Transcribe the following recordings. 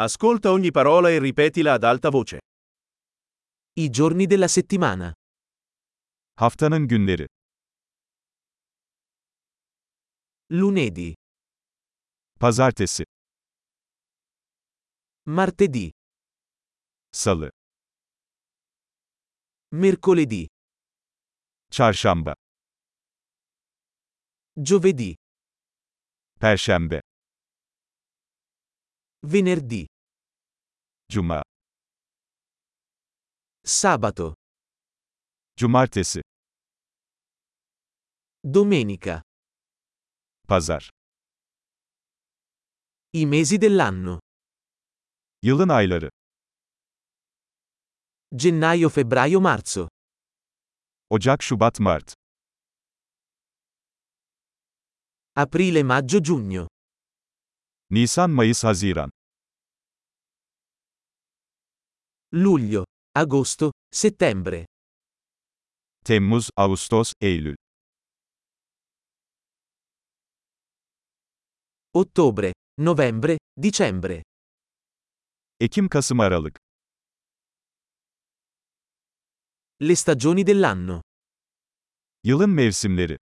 Ascolta ogni parola e ripetila ad alta voce. I giorni della settimana. Haftanın günleri. Lunedì, Pazartesi, martedì, Salı, mercoledì, Çarşamba, giovedì, Perşembe, venerdì, Cuma, sabato, Cumartesi, domenica. Pazar. I mesi dell'anno. Yılın ayları. Gennaio, febbraio, marzo. Ocak, Şubat, Mart. Aprile, maggio, giugno. Nisan, Mayıs, Haziran. Luglio, agosto, settembre. Temmuz, Ağustos, Eylül. Ottobre, novembre, dicembre. Ekim, Kasım, Aralık. Le stagioni dell'anno. Yılın mevsimleri.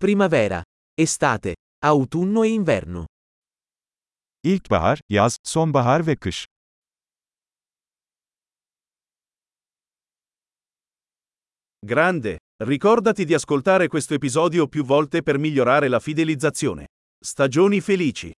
Primavera, estate, autunno e inverno. İlkbahar, yaz, sonbahar ve kış. Grande! Ricordati di ascoltare questo episodio più volte per migliorare la fidelizzazione. Stagioni felici!